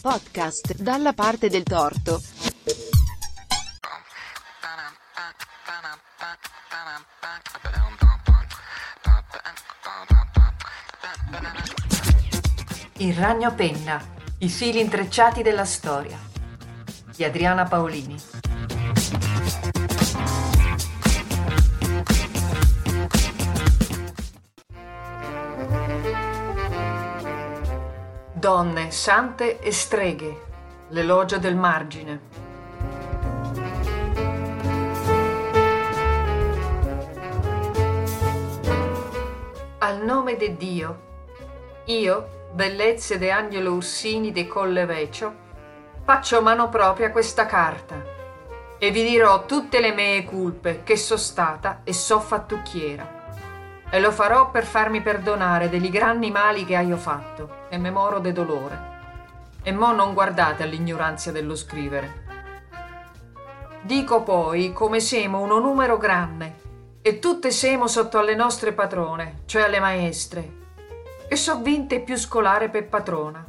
Podcast dalla parte del torto. Il ragno penna, i fili intrecciati della storia di Adriana Paolini. Donne, sante e streghe, l'elogio del margine. Al nome di Dio, io, bellezze de Angelo Ursini de Colle Vecio, faccio mano propria questa carta e vi dirò tutte le mie colpe che so stata e so fattucchiera e lo farò per farmi perdonare degli grandi mali che hai fatto e me moro de dolore. E mo non guardate all'ignoranza dello scrivere. Dico poi come siamo uno numero grande e tutte siamo sotto alle nostre patrone, cioè alle maestre, e so vinte più scolare per patrona.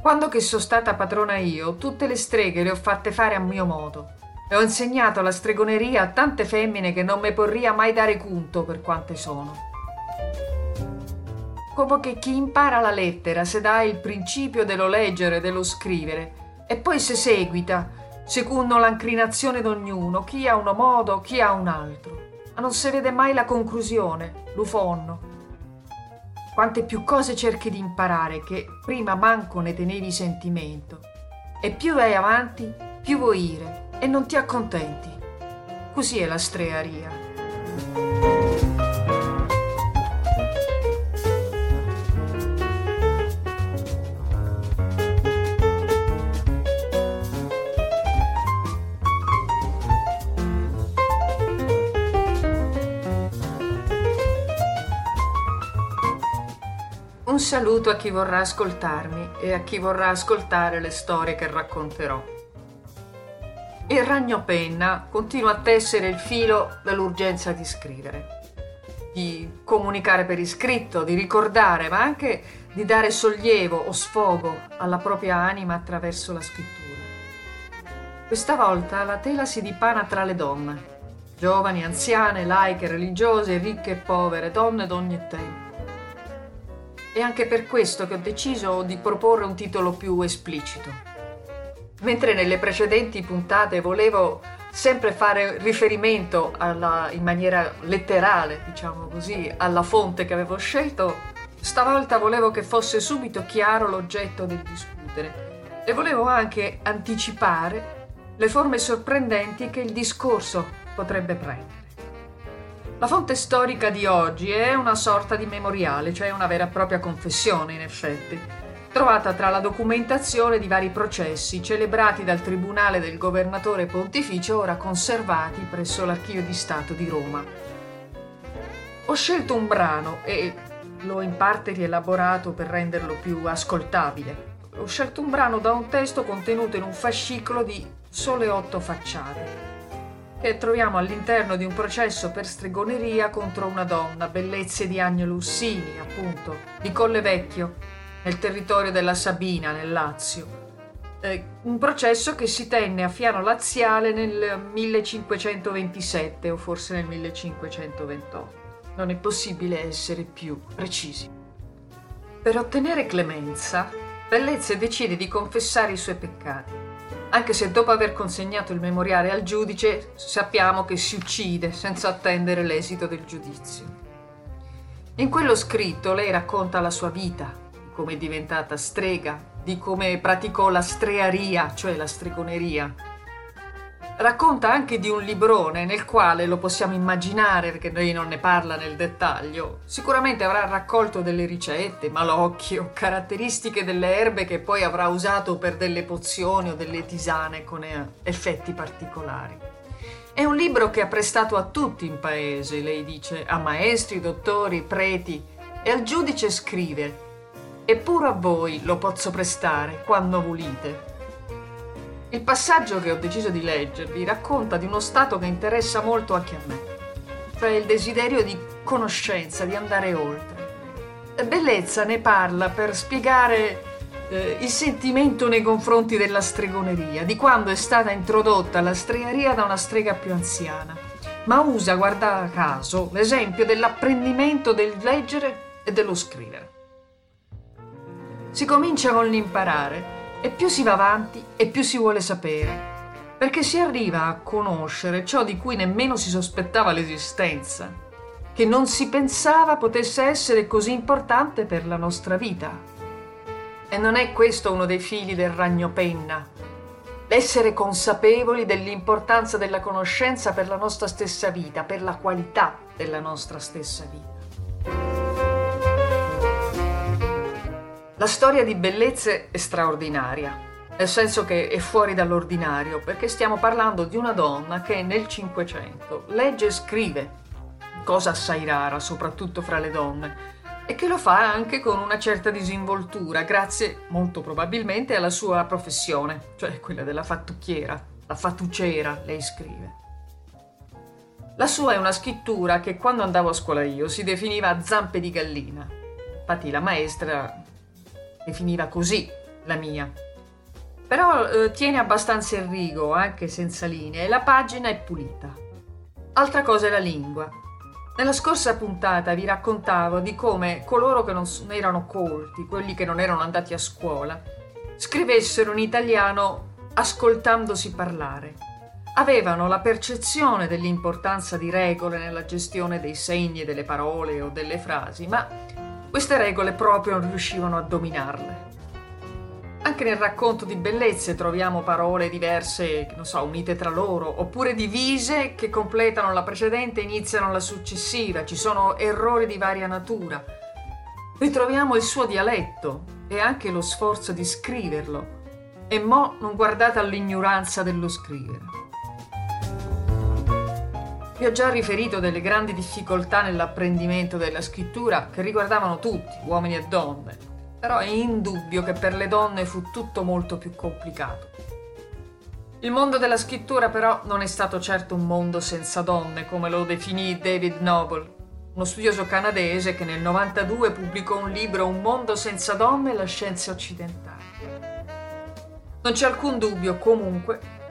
Quando che sono stata patrona io, tutte le streghe le ho fatte fare a mio modo e ho insegnato la stregoneria a tante femmine che non mi porria mai dare conto per quante sono. Come che chi impara la lettera se dà il principio dello leggere e dello scrivere e poi se seguita, secondo l'inclinazione d'ognuno, chi ha uno modo, chi ha un altro. Ma non si vede mai la conclusione, l'ufonno. Quante più cose cerchi di imparare che prima manco ne tenevi sentimento. E più vai avanti, più vuoi ire e non ti accontenti. Così è la strearia. Un saluto a chi vorrà ascoltarmi e a chi vorrà ascoltare le storie che racconterò. Il ragno penna continua a tessere il filo dell'urgenza di scrivere, di comunicare per iscritto, di ricordare, ma anche di dare sollievo o sfogo alla propria anima attraverso la scrittura. Questa volta la tela si dipana tra le donne, giovani, anziane, laiche, religiose, ricche e povere, donne d'ogni tempo. È anche per questo che ho deciso di proporre un titolo più esplicito Mentre nelle precedenti puntate volevo sempre fare riferimento alla, in maniera letterale, diciamo così, alla fonte che avevo scelto, stavolta volevo che fosse subito chiaro l'oggetto del discutere e volevo anche anticipare le forme sorprendenti che il discorso potrebbe prendere. La fonte storica di oggi è una sorta di memoriale, cioè una vera e propria confessione in effetti trovata tra la documentazione di vari processi celebrati dal Tribunale del Governatore Pontificio, ora conservati presso l'Archivio di Stato di Roma. Ho scelto un brano e l'ho in parte rielaborato per renderlo più ascoltabile. Ho scelto un brano da un testo contenuto in un fascicolo di sole otto facciate che troviamo all'interno di un processo per stregoneria contro una donna, bellezze di Agnolo Ussini, appunto, di Colle Vecchio, nel territorio della Sabina, nel Lazio. Eh, un processo che si tenne a Fiano Laziale nel 1527 o forse nel 1528. Non è possibile essere più precisi. Per ottenere clemenza, Bellezze decide di confessare i suoi peccati, anche se dopo aver consegnato il memoriale al giudice sappiamo che si uccide senza attendere l'esito del giudizio. In quello scritto lei racconta la sua vita, come è diventata strega, di come praticò la strearia, cioè la stregoneria. Racconta anche di un librone nel quale lo possiamo immaginare, perché lei non ne parla nel dettaglio. Sicuramente avrà raccolto delle ricette, malocchio, caratteristiche delle erbe che poi avrà usato per delle pozioni o delle tisane con effetti particolari. È un libro che ha prestato a tutti in paese, lei dice, a maestri, dottori, preti, e al giudice scrive Eppure a voi lo posso prestare quando volite. Il passaggio che ho deciso di leggervi racconta di uno stato che interessa molto anche a me, cioè il desiderio di conoscenza, di andare oltre. Bellezza ne parla per spiegare eh, il sentimento nei confronti della stregoneria, di quando è stata introdotta la stregheria da una strega più anziana, ma usa, guarda caso, l'esempio dell'apprendimento del leggere e dello scrivere. Si comincia con l'imparare e più si va avanti e più si vuole sapere, perché si arriva a conoscere ciò di cui nemmeno si sospettava l'esistenza, che non si pensava potesse essere così importante per la nostra vita. E non è questo uno dei fili del ragno penna? L'essere consapevoli dell'importanza della conoscenza per la nostra stessa vita, per la qualità della nostra stessa vita. La storia di bellezze è straordinaria, nel senso che è fuori dall'ordinario, perché stiamo parlando di una donna che nel Cinquecento legge e scrive, cosa assai rara, soprattutto fra le donne, e che lo fa anche con una certa disinvoltura, grazie molto probabilmente alla sua professione, cioè quella della fattucchiera, la fattucera, lei scrive. La sua è una scrittura che quando andavo a scuola io si definiva zampe di gallina. Infatti la maestra definiva così la mia. Però eh, tiene abbastanza il rigo, anche senza linee, e la pagina è pulita. Altra cosa è la lingua. Nella scorsa puntata vi raccontavo di come coloro che non erano colti, quelli che non erano andati a scuola, scrivessero in italiano ascoltandosi parlare. Avevano la percezione dell'importanza di regole nella gestione dei segni, delle parole o delle frasi, ma queste regole proprio non riuscivano a dominarle. Anche nel racconto di bellezze troviamo parole diverse, non so, unite tra loro, oppure divise che completano la precedente e iniziano la successiva. Ci sono errori di varia natura. Ritroviamo il suo dialetto e anche lo sforzo di scriverlo. E mo non guardate all'ignoranza dello scrivere. Vi ho già riferito delle grandi difficoltà nell'apprendimento della scrittura che riguardavano tutti, uomini e donne, però è indubbio che per le donne fu tutto molto più complicato. Il mondo della scrittura però non è stato certo un mondo senza donne, come lo definì David Noble, uno studioso canadese che nel 92 pubblicò un libro Un mondo senza donne e la scienza occidentale. Non c'è alcun dubbio, comunque,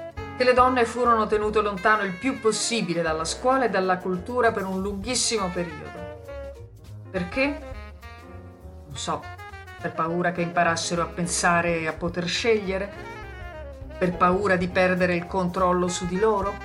che le donne furono tenute lontano il più possibile dalla scuola e dalla cultura per un lunghissimo periodo. Perché? Non so, per paura che imparassero a pensare e a poter scegliere, per paura di perdere il controllo su di loro.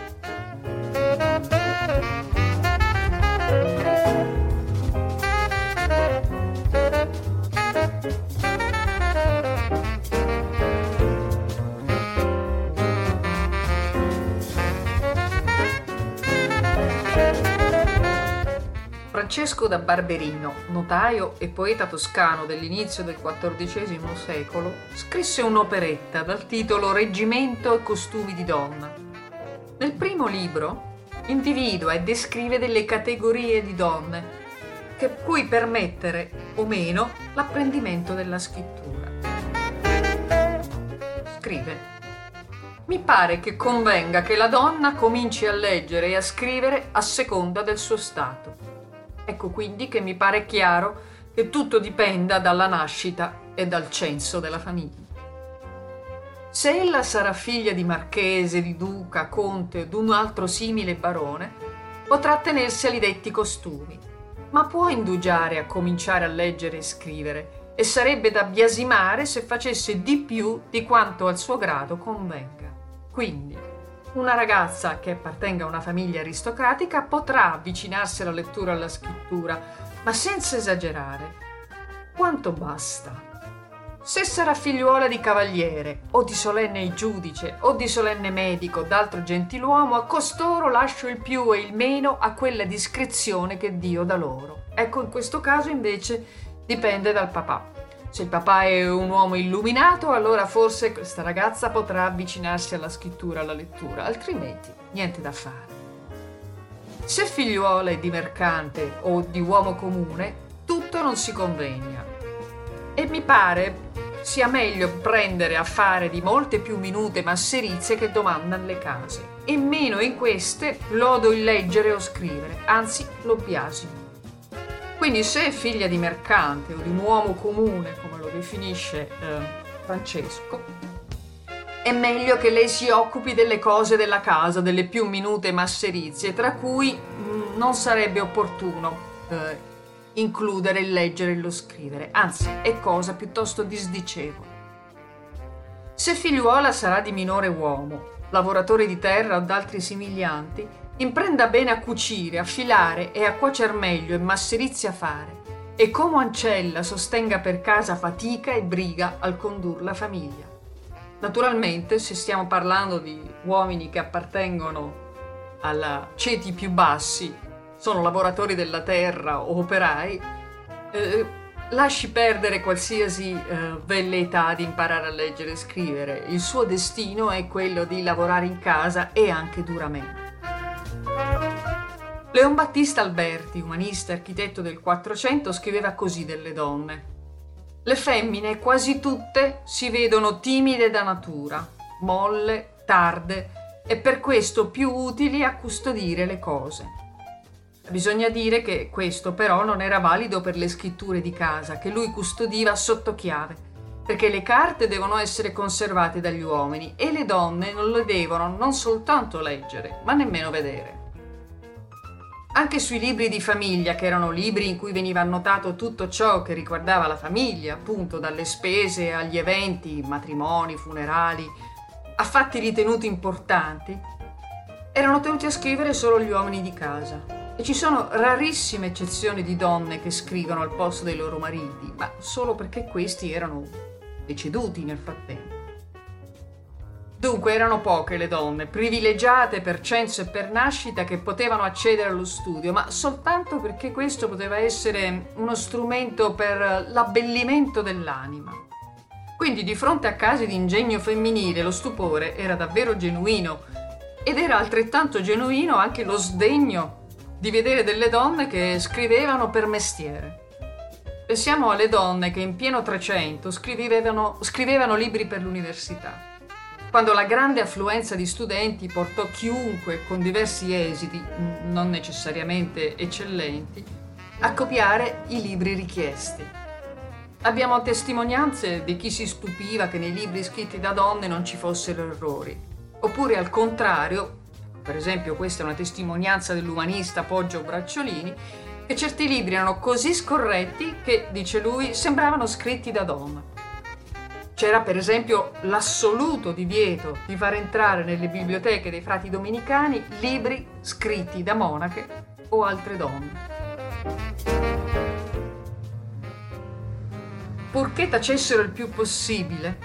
Francesco da Barberino, notaio e poeta toscano dell'inizio del XIV secolo, scrisse un'operetta dal titolo Reggimento e costumi di donna. Nel primo libro individua e descrive delle categorie di donne che cui permettere o meno l'apprendimento della scrittura. Scrive mi pare che convenga che la donna cominci a leggere e a scrivere a seconda del suo stato. Ecco quindi che mi pare chiaro che tutto dipenda dalla nascita e dal censo della famiglia. Se ella sarà figlia di marchese, di duca, conte o di un altro simile barone, potrà tenersi agli detti costumi, ma può indugiare a cominciare a leggere e scrivere e sarebbe da biasimare se facesse di più di quanto al suo grado convenga. Quindi, una ragazza che appartenga a una famiglia aristocratica potrà avvicinarsi alla lettura e alla scrittura, ma senza esagerare. Quanto basta? Se sarà figliuola di cavaliere, o di solenne giudice, o di solenne medico, d'altro gentiluomo, a costoro lascio il più e il meno a quella discrezione che Dio dà loro. Ecco, in questo caso invece dipende dal papà. Se il papà è un uomo illuminato, allora forse questa ragazza potrà avvicinarsi alla scrittura, alla lettura, altrimenti niente da fare. Se figliuola è di mercante o di uomo comune, tutto non si convegna. E mi pare sia meglio prendere a fare di molte più minute masserizie che domandano le case, e meno in queste lodo il leggere o scrivere, anzi lo biasimo. Quindi se è figlia di mercante o di un uomo comune, definisce eh, Francesco, è meglio che lei si occupi delle cose della casa, delle più minute masserizie, tra cui mh, mm, non sarebbe opportuno eh, includere il leggere e lo scrivere, anzi è cosa piuttosto disdicevole. Se figliuola sarà di minore uomo, lavoratore di terra o d'altri similianti, imprenda bene a cucire, a filare e a cuocer meglio e masserizie a fare, e come ancella sostenga per casa fatica e briga al condur la famiglia. Naturalmente, se stiamo parlando di uomini che appartengono alla ceti più bassi, sono lavoratori della terra o operai, eh, lasci perdere qualsiasi eh, velleità di imparare a leggere e scrivere. Il suo destino è quello di lavorare in casa e anche duramente. Leon Battista Alberti, umanista e architetto del Quattrocento, scriveva così delle donne. Le femmine quasi tutte si vedono timide da natura, molle, tarde e per questo più utili a custodire le cose. Bisogna dire che questo però non era valido per le scritture di casa che lui custodiva sotto chiave, perché le carte devono essere conservate dagli uomini e le donne non le devono non soltanto leggere, ma nemmeno vedere. Anche sui libri di famiglia, che erano libri in cui veniva annotato tutto ciò che riguardava la famiglia, appunto dalle spese agli eventi, matrimoni, funerali, a fatti ritenuti importanti, erano tenuti a scrivere solo gli uomini di casa. E ci sono rarissime eccezioni di donne che scrivono al posto dei loro mariti, ma solo perché questi erano deceduti nel frattempo. Dunque erano poche le donne, privilegiate per censo e per nascita, che potevano accedere allo studio, ma soltanto perché questo poteva essere uno strumento per l'abbellimento dell'anima. Quindi di fronte a casi di ingegno femminile lo stupore era davvero genuino ed era altrettanto genuino anche lo sdegno di vedere delle donne che scrivevano per mestiere. Pensiamo alle donne che in pieno Trecento scrivevano, scrivevano libri per l'università. Quando la grande affluenza di studenti portò chiunque con diversi esiti, non necessariamente eccellenti, a copiare i libri richiesti. Abbiamo testimonianze di chi si stupiva che nei libri scritti da donne non ci fossero errori, oppure al contrario per esempio questa è una testimonianza dell'umanista Poggio Bracciolini, che certi libri erano così scorretti che, dice lui, sembravano scritti da donna. C'era per esempio l'assoluto divieto di far entrare nelle biblioteche dei frati domenicani libri scritti da monache o altre donne. Purché tacessero il più possibile,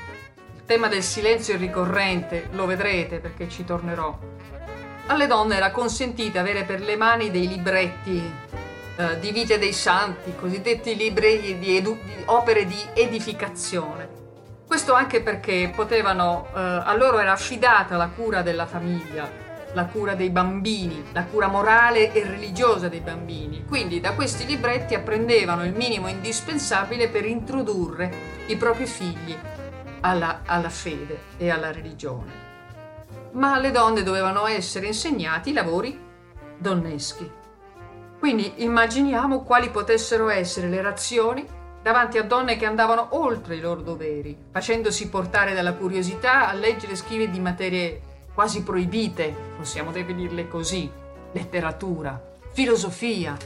il tema del silenzio è ricorrente, lo vedrete perché ci tornerò, alle donne era consentito avere per le mani dei libretti eh, di vite dei santi, cosiddetti libri di, edu- di opere di edificazione. Questo anche perché potevano, eh, a loro era affidata la cura della famiglia, la cura dei bambini, la cura morale e religiosa dei bambini. Quindi da questi libretti apprendevano il minimo indispensabile per introdurre i propri figli alla, alla fede e alla religione ma alle donne dovevano essere insegnati i lavori donneschi. Quindi immaginiamo quali potessero essere le reazioni davanti a donne che andavano oltre i loro doveri, facendosi portare dalla curiosità a leggere e scrivere di materie quasi proibite, possiamo definirle così, letteratura, filosofia,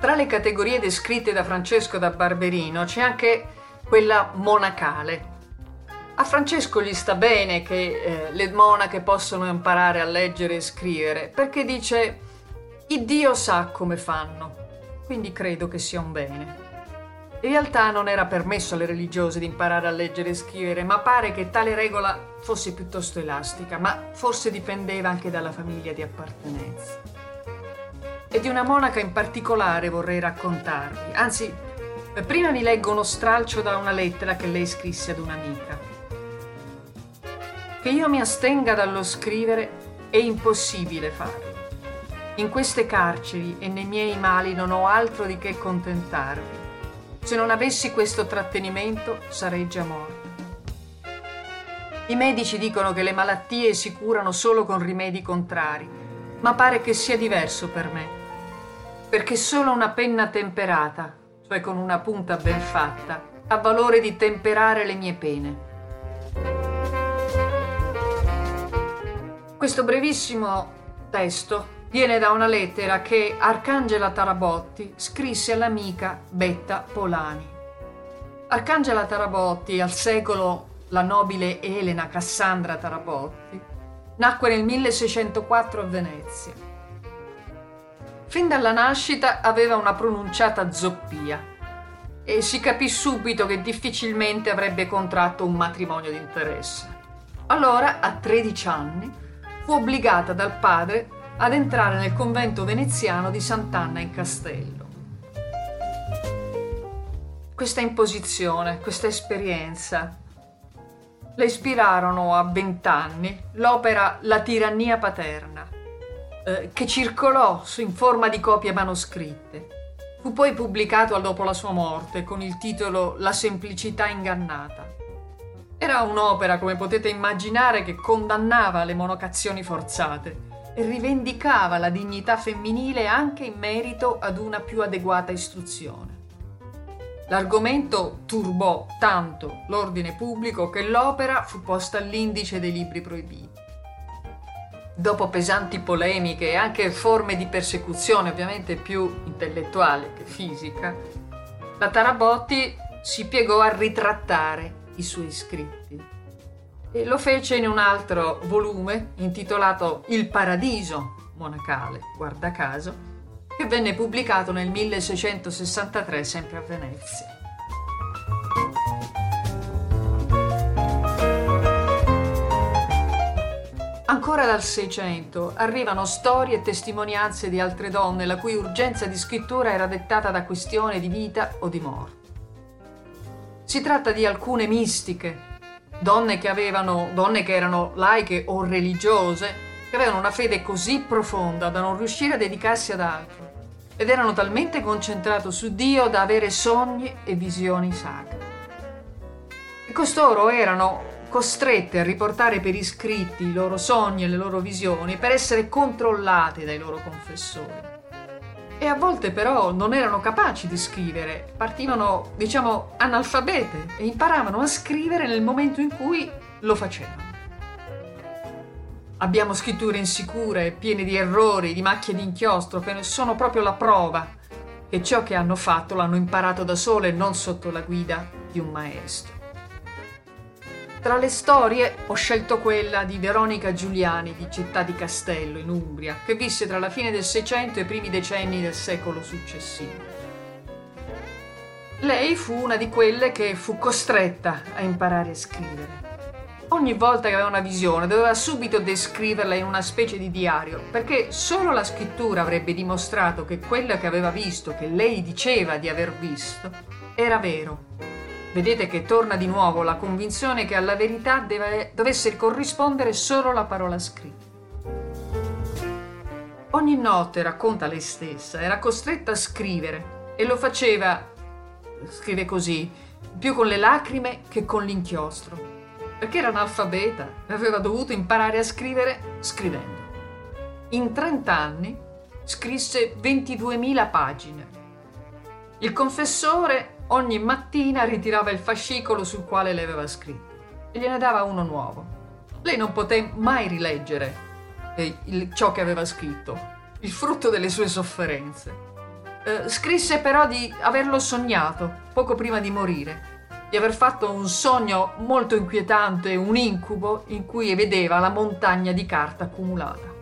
Tra le categorie descritte da Francesco da Barberino c'è anche quella monacale. A Francesco gli sta bene che eh, le monache possono imparare a leggere e scrivere, perché dice il Dio sa come fanno, quindi credo che sia un bene. In realtà non era permesso alle religiose di imparare a leggere e scrivere, ma pare che tale regola fosse piuttosto elastica, ma forse dipendeva anche dalla famiglia di appartenenza e di una monaca in particolare vorrei raccontarvi. Anzi, prima vi leggo uno stralcio da una lettera che lei scrisse ad un'amica. Che io mi astenga dallo scrivere è impossibile farlo. In queste carceri e nei miei mali non ho altro di che contentarvi. Se non avessi questo trattenimento sarei già morto. I medici dicono che le malattie si curano solo con rimedi contrari, ma pare che sia diverso per me, perché solo una penna temperata, cioè con una punta ben fatta, ha valore di temperare le mie pene. Questo brevissimo testo viene da una lettera che Arcangela Tarabotti scrisse all'amica Betta Polani. Arcangela Tarabotti, al secolo la nobile Elena Cassandra Tarabotti, nacque nel 1604 a Venezia. Fin dalla nascita aveva una pronunciata zoppia e si capì subito che difficilmente avrebbe contratto un matrimonio di interesse. Allora, a 13 anni, fu obbligata dal padre ad entrare nel convento veneziano di Sant'Anna in Castello. Questa imposizione, questa esperienza, le ispirarono a vent'anni l'opera La tirannia paterna, eh, che circolò in forma di copie manoscritte. Fu poi pubblicato dopo la sua morte con il titolo La semplicità ingannata. Era un'opera, come potete immaginare, che condannava le monocazioni forzate e rivendicava la dignità femminile anche in merito ad una più adeguata istruzione. L'argomento turbò tanto l'ordine pubblico che l'opera fu posta all'indice dei libri proibiti. Dopo pesanti polemiche e anche forme di persecuzione ovviamente più intellettuale che fisica, la Tarabotti si piegò a ritrattare i suoi scritti e lo fece in un altro volume intitolato Il Paradiso monacale, guarda caso, che venne pubblicato nel 1663 sempre a Venezia. Ancora dal Seicento arrivano storie e testimonianze di altre donne la cui urgenza di scrittura era dettata da questione di vita o di morte. Si tratta di alcune mistiche donne che avevano, donne che erano laiche o religiose, che avevano una fede così profonda da non riuscire a dedicarsi ad altro ed erano talmente concentrate su Dio da avere sogni e visioni sacre. E costoro erano costrette a riportare per iscritti i loro sogni e le loro visioni per essere controllate dai loro confessori e a volte però non erano capaci di scrivere, partivano, diciamo, analfabete e imparavano a scrivere nel momento in cui lo facevano. Abbiamo scritture insicure, piene di errori, di macchie di inchiostro, che sono proprio la prova che ciò che hanno fatto l'hanno imparato da sole non sotto la guida di un maestro. Tra le storie ho scelto quella di Veronica Giuliani di Città di Castello in Umbria, che visse tra la fine del Seicento e i primi decenni del secolo successivo. Lei fu una di quelle che fu costretta a imparare a scrivere. Ogni volta che aveva una visione doveva subito descriverla in una specie di diario, perché solo la scrittura avrebbe dimostrato che quello che aveva visto, che lei diceva di aver visto, era vero Vedete che torna di nuovo la convinzione che alla verità deve, dovesse corrispondere solo la parola scritta. Ogni notte, racconta lei stessa, era costretta a scrivere e lo faceva, scrive così, più con le lacrime che con l'inchiostro, perché era analfabeta e aveva dovuto imparare a scrivere scrivendo. In 30 anni scrisse 22.000 pagine. Il confessore Ogni mattina ritirava il fascicolo sul quale le aveva scritto e gliene dava uno nuovo. Lei non poté mai rileggere eh, il, ciò che aveva scritto, il frutto delle sue sofferenze. Eh, scrisse però di averlo sognato poco prima di morire, di aver fatto un sogno molto inquietante, un incubo in cui vedeva la montagna di carta accumulata.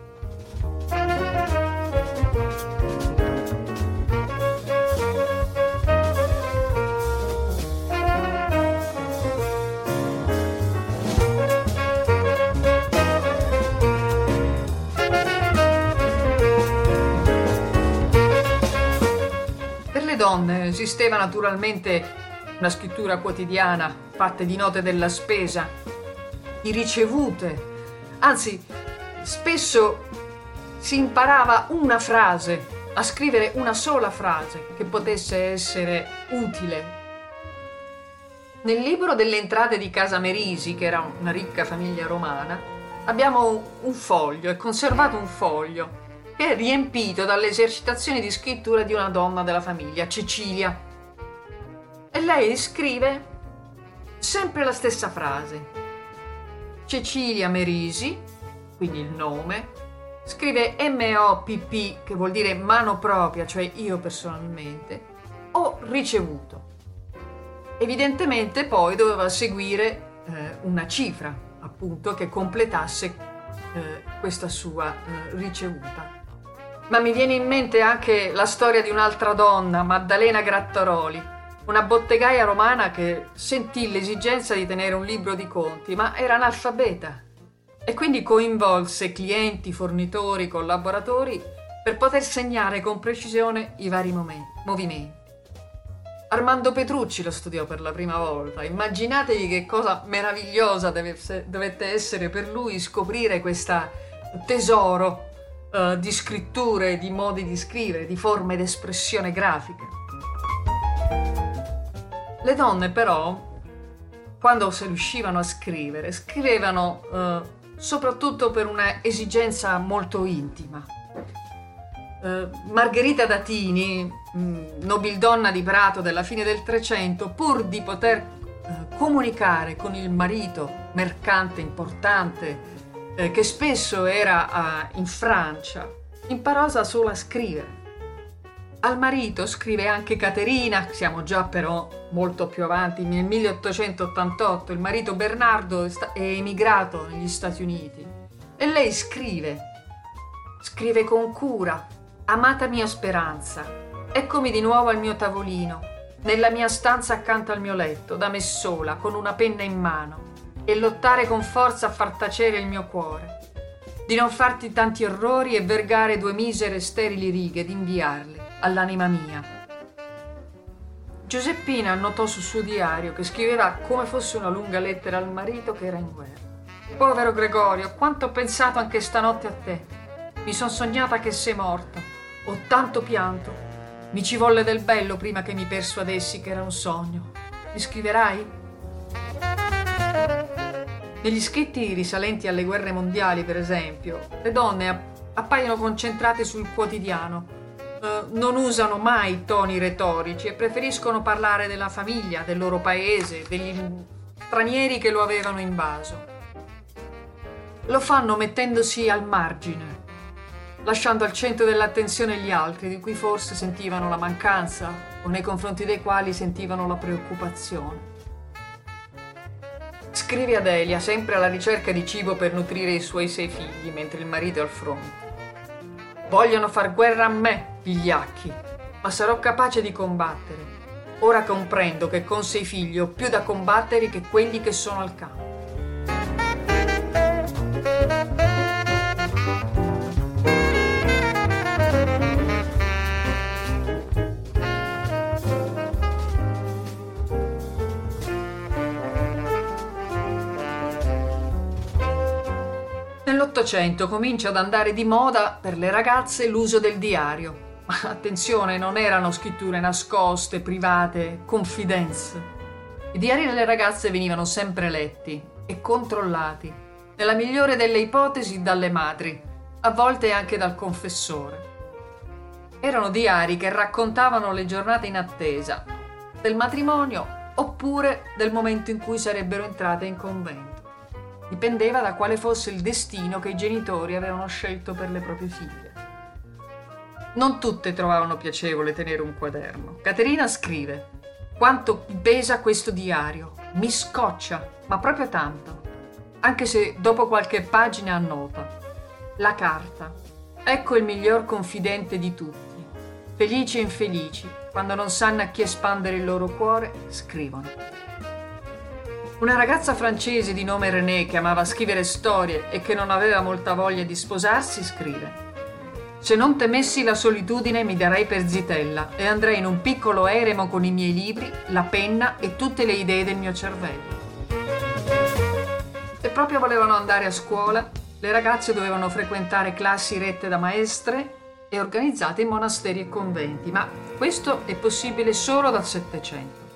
Esisteva naturalmente una scrittura quotidiana fatta di note della spesa, di ricevute, anzi spesso si imparava una frase, a scrivere una sola frase che potesse essere utile. Nel libro delle entrate di Casa Merisi, che era una ricca famiglia romana, abbiamo un foglio, è conservato un foglio è riempito dalle esercitazioni di scrittura di una donna della famiglia, Cecilia. E lei scrive sempre la stessa frase. Cecilia Merisi, quindi il nome, scrive M-O-P-P, che vuol dire mano propria, cioè io personalmente, ho ricevuto. Evidentemente poi doveva seguire eh, una cifra, appunto, che completasse eh, questa sua eh, ricevuta. Ma mi viene in mente anche la storia di un'altra donna, Maddalena Grattaroli, una bottegaia romana che sentì l'esigenza di tenere un libro di conti, ma era analfabeta e quindi coinvolse clienti, fornitori, collaboratori per poter segnare con precisione i vari movimenti. Armando Petrucci lo studiò per la prima volta. Immaginatevi che cosa meravigliosa dovette essere per lui scoprire questo tesoro uh, di scritture, di modi di scrivere, di forme d'espressione grafica. Le donne però, quando si riuscivano a scrivere, scrivevano uh, soprattutto per una esigenza molto intima Uh, Margherita Datini, mm, nobildonna di Prato della fine del Trecento, pur di poter uh, comunicare con il marito mercante importante, uh, che spesso era in Francia, imparò da sola a scrivere. Al marito scrive anche Caterina, siamo già però molto più avanti, nel 1888 il marito Bernardo è emigrato negli Stati Uniti e lei scrive, scrive con cura, Amata mia speranza, eccomi di nuovo al mio tavolino, nella mia stanza accanto al mio letto, da me sola, con una penna in mano, e lottare con forza a far tacere il mio cuore, di non farti tanti orrori e vergare due misere sterili righe, di inviarle all'anima mia. Giuseppina annotò sul suo diario che scriverà come fosse una lunga lettera al marito che era in guerra. Povero Gregorio, quanto ho pensato anche stanotte a te. Mi son sognata che sei morto ho tanto pianto. Mi ci volle del bello prima che mi persuadessi che era un sogno. Mi scriverai? Negli scritti risalenti alle guerre mondiali, per esempio, le donne appaiono concentrate sul quotidiano. Uh, non usano mai toni retorici e preferiscono parlare della famiglia, del loro paese, degli stranieri che lo avevano invaso. Lo fanno mettendosi al margine, lasciando al centro dell'attenzione gli altri di cui forse sentivano la mancanza o nei confronti dei quali sentivano la preoccupazione. Scrive Adelia, sempre alla ricerca di cibo per nutrire i suoi sei figli mentre il marito è al fronte. Vogliono far guerra a me, vigliacchi, ma sarò capace di combattere. Ora comprendo che con sei figli ho più da combattere che quelli che sono al campo. Nell'Ottocento comincia ad andare di moda per le ragazze l'uso del diario. Ma attenzione, non erano scritture nascoste, private, confidenze. I diari delle ragazze venivano sempre letti e controllati, nella migliore delle ipotesi dalle madri, a volte anche dal confessore. Erano diari che raccontavano le giornate in attesa del matrimonio oppure del momento in cui sarebbero entrate in convento dipendeva da quale fosse il destino che i genitori avevano scelto per le proprie figlie. Non tutte trovavano piacevole tenere un quaderno. Caterina scrive: Quanto pesa questo diario? Mi scoccia, ma proprio tanto. Anche se dopo qualche pagina annota. La carta. Ecco il miglior confidente di tutti. Felici e infelici, quando non sanno a chi espandere il loro cuore, scrivono. Una ragazza francese di nome René che amava scrivere storie e che non aveva molta voglia di sposarsi scrive Se non temessi la solitudine mi darei per zitella e andrei in un piccolo eremo con i miei libri, la penna e tutte le idee del mio cervello. Se proprio volevano andare a scuola, le ragazze dovevano frequentare classi rette da maestre e organizzate in monasteri e conventi, ma questo è possibile solo dal Settecento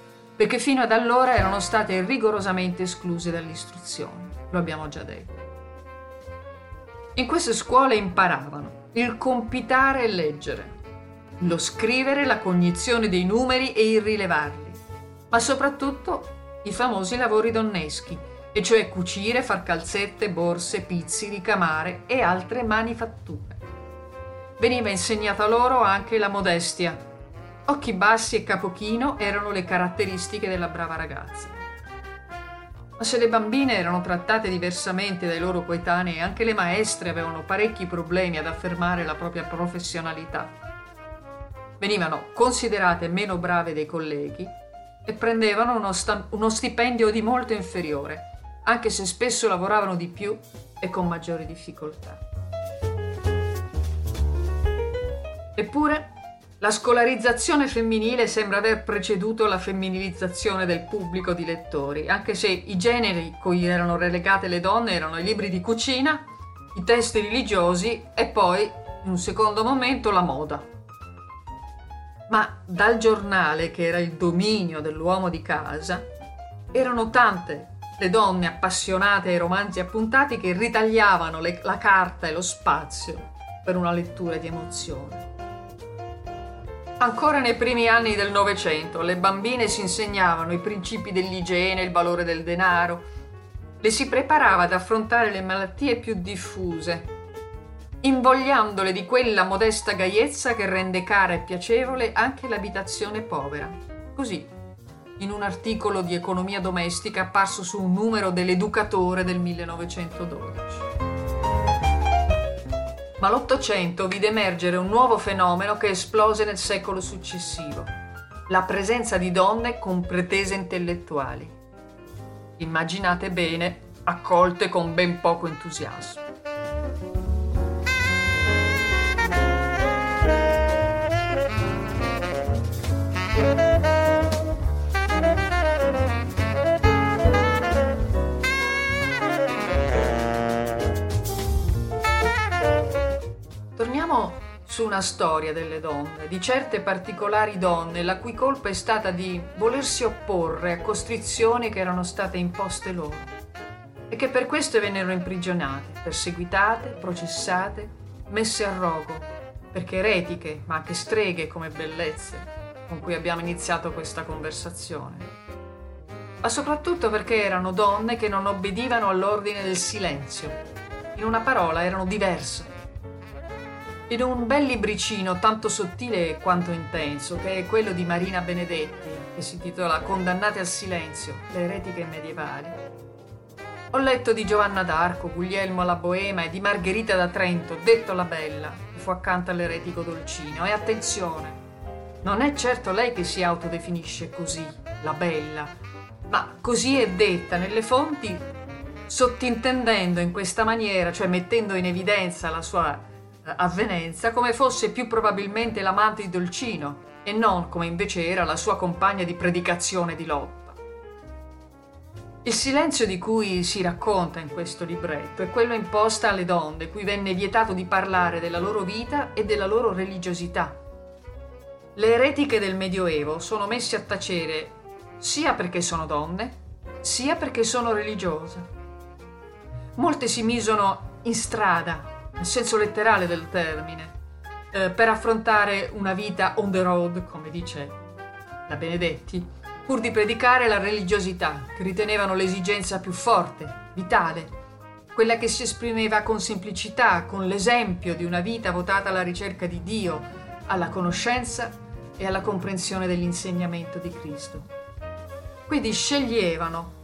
perché fino ad allora erano state rigorosamente escluse dall'istruzione, lo abbiamo già detto. In queste scuole imparavano il compitare e leggere, lo scrivere, la cognizione dei numeri e il rilevarli, ma soprattutto i famosi lavori donneschi, e cioè cucire, far calzette, borse, pizzi, ricamare e altre manifatture. Veniva insegnata loro anche la modestia. Occhi bassi e capo chino erano le caratteristiche della brava ragazza. Ma se le bambine erano trattate diversamente dai loro coetanei, anche le maestre avevano parecchi problemi ad affermare la propria professionalità. Venivano considerate meno brave dei colleghi e prendevano uno, sta- uno stipendio di molto inferiore, anche se spesso lavoravano di più e con maggiori difficoltà. Eppure, la scolarizzazione femminile sembra aver preceduto la femminilizzazione del pubblico di lettori, anche se i generi cui erano relegate le donne erano i libri di cucina, i testi religiosi e poi, in un secondo momento, la moda. Ma dal giornale, che era il dominio dell'uomo di casa, erano tante le donne appassionate ai romanzi appuntati che ritagliavano le, la carta e lo spazio per una lettura di emozione. Ancora nei primi anni del Novecento le bambine si insegnavano i principi dell'igiene, il valore del denaro, le si preparava ad affrontare le malattie più diffuse, invogliandole di quella modesta gaiezza che rende cara e piacevole anche l'abitazione povera. Così in un articolo di economia domestica apparso su un numero dell'Educatore del 1912. Ma l'Ottocento vide emergere un nuovo fenomeno che esplose nel secolo successivo, la presenza di donne con pretese intellettuali. Immaginate bene, accolte con ben poco entusiasmo. Su una storia delle donne, di certe particolari donne, la cui colpa è stata di volersi opporre a costrizioni che erano state imposte loro e che per questo vennero imprigionate, perseguitate, processate, messe a rogo, perché eretiche, ma anche streghe come bellezze, con cui abbiamo iniziato questa conversazione. Ma soprattutto perché erano donne che non obbedivano all'ordine del silenzio. In una parola erano diverse in un bel libricino tanto sottile quanto intenso, che è quello di Marina Benedetti, che si intitola Condannate al silenzio, le eretiche medievali. Ho letto di Giovanna d'Arco, Guglielmo la Boema e di Margherita da Trento, detto la Bella, che fu accanto all'eretico Dolcino. E attenzione, non è certo lei che si autodefinisce così, la Bella, ma così è detta nelle fonti, sottintendendo in questa maniera, cioè mettendo in evidenza la sua avvenenza come fosse più probabilmente l'amante di Dolcino e non come invece era la sua compagna di predicazione di lotta. Il silenzio di cui si racconta in questo libretto è quello imposto alle donne, cui venne vietato di parlare della loro vita e della loro religiosità. Le eretiche del Medioevo sono messe a tacere sia perché sono donne, sia perché sono religiose. Molte si misero in strada nel senso letterale del termine, eh, per affrontare una vita on the road, come dice la Benedetti, pur di predicare la religiosità, che ritenevano l'esigenza più forte, vitale, quella che si esprimeva con semplicità, con l'esempio di una vita votata alla ricerca di Dio, alla conoscenza e alla comprensione dell'insegnamento di Cristo. Quindi sceglievano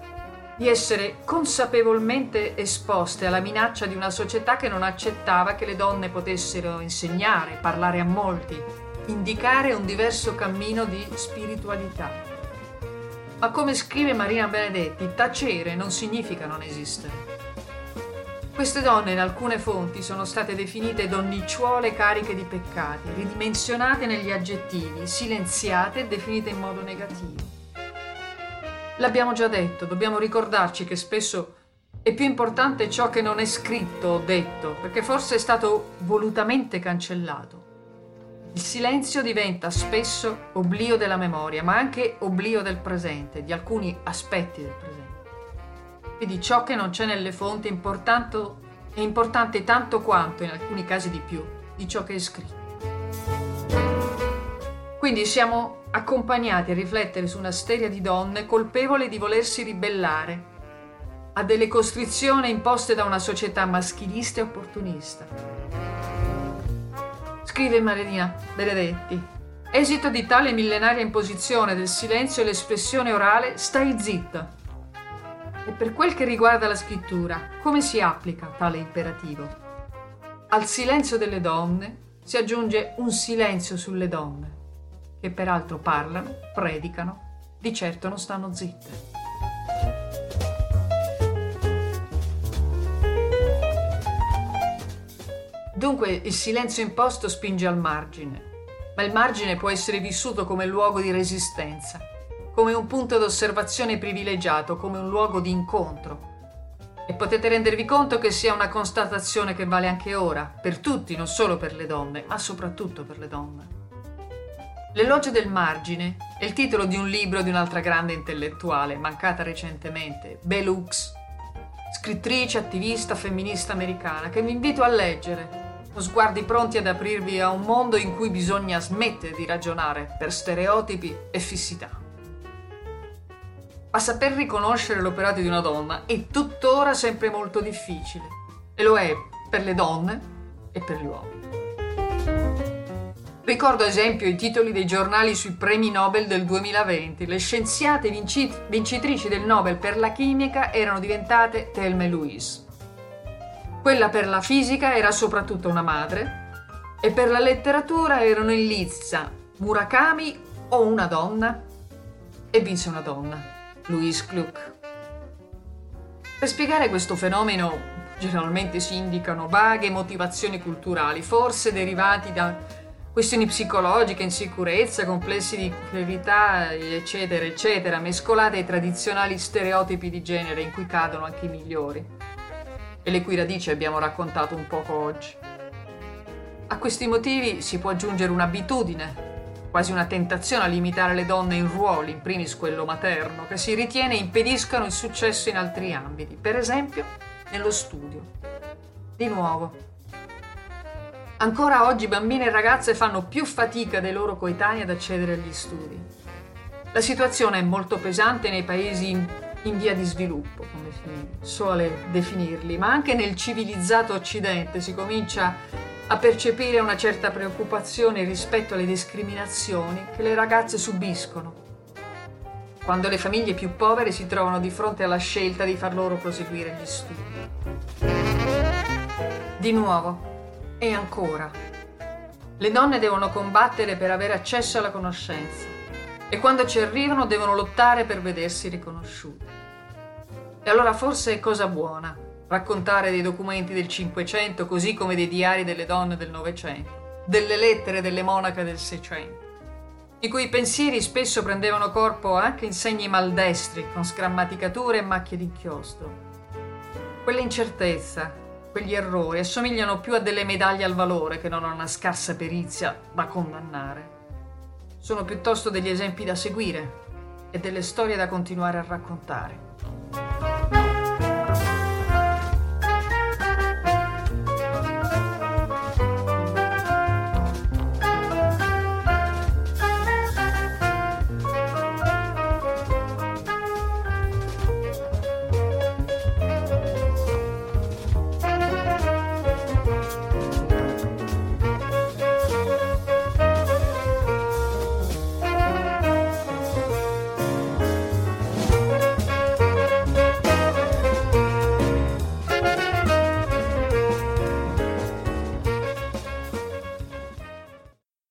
di essere consapevolmente esposte alla minaccia di una società che non accettava che le donne potessero insegnare, parlare a molti, indicare un diverso cammino di spiritualità. Ma come scrive Marina Benedetti, tacere non significa non esistere. Queste donne in alcune fonti sono state definite donnicciuole cariche di peccati, ridimensionate negli aggettivi, silenziate e definite in modo negativo. L'abbiamo già detto, dobbiamo ricordarci che spesso è più importante ciò che non è scritto o detto, perché forse è stato volutamente cancellato. Il silenzio diventa spesso oblio della memoria, ma anche oblio del presente, di alcuni aspetti del presente. Quindi ciò che non c'è nelle fonti è importante, è importante tanto quanto, in alcuni casi di più, di ciò che è scritto. Quindi siamo accompagnati a riflettere su una steria di donne colpevoli di volersi ribellare a delle costrizioni imposte da una società maschilista e opportunista. Scrive Marina Benedetti. Esito di tale millenaria imposizione del silenzio e l'espressione orale, stai zitta. E per quel che riguarda la scrittura, come si applica tale imperativo? Al silenzio delle donne si aggiunge un silenzio sulle donne, che peraltro parlano, predicano, di certo non stanno zitte. Dunque il silenzio imposto spinge al margine, ma il margine può essere vissuto come luogo di resistenza, come un punto d'osservazione privilegiato, come un luogo di incontro. E potete rendervi conto che sia una constatazione che vale anche ora, per tutti, non solo per le donne, ma soprattutto per le donne. L'elogio del margine è il titolo di un libro di un'altra grande intellettuale, mancata recentemente, Hooks, scrittrice, attivista, femminista americana, che vi invito a leggere sguardi pronti ad aprirvi a un mondo in cui bisogna smettere di ragionare per stereotipi e fissità. Ma saper riconoscere l'operato di una donna è tuttora sempre molto difficile, e lo è per le donne e per gli uomini. Ricordo ad esempio i titoli dei giornali sui premi Nobel del 2020. Le scienziate vincitrici del Nobel per la chimica erano diventate Thelma e Louise. Quella per la fisica era soprattutto una madre e per la letteratura erano in lizza Murakami o una donna. E vinse una donna, Louise Gluck. Per spiegare questo fenomeno generalmente si indicano vaghe motivazioni culturali, forse derivati da questioni psicologiche, insicurezza, complessi di inferiorità, eccetera, eccetera, mescolate ai tradizionali stereotipi di genere in cui cadono anche i migliori e le cui radici abbiamo raccontato un poco oggi. A questi motivi si può aggiungere un'abitudine, quasi una tentazione a limitare le donne in ruoli, in primis quello materno, che si ritiene impediscano il successo in altri ambiti, per esempio nello studio. Di nuovo, ancora oggi bambine e ragazze fanno più fatica dei loro coetanei ad accedere agli studi. La situazione è molto pesante nei paesi in via di sviluppo, come si suole definirli, ma anche nel civilizzato Occidente si comincia a percepire una certa preoccupazione rispetto alle discriminazioni che le ragazze subiscono quando le famiglie più povere si trovano di fronte alla scelta di far loro proseguire gli studi. Di nuovo, e ancora, le donne devono combattere per avere accesso alla conoscenza e quando ci arrivano devono lottare per vedersi riconosciuti. E allora forse è cosa buona raccontare dei documenti del Cinquecento così come dei diari delle donne del Novecento, delle lettere delle monache del Seicento, i cui pensieri spesso prendevano corpo anche in segni maldestri, con sgrammaticature e macchie d'inchiostro. Quell'incertezza, quegli errori assomigliano più a delle medaglie al valore che non a una scarsa perizia da condannare sono piuttosto degli esempi da seguire e delle storie da continuare a raccontare.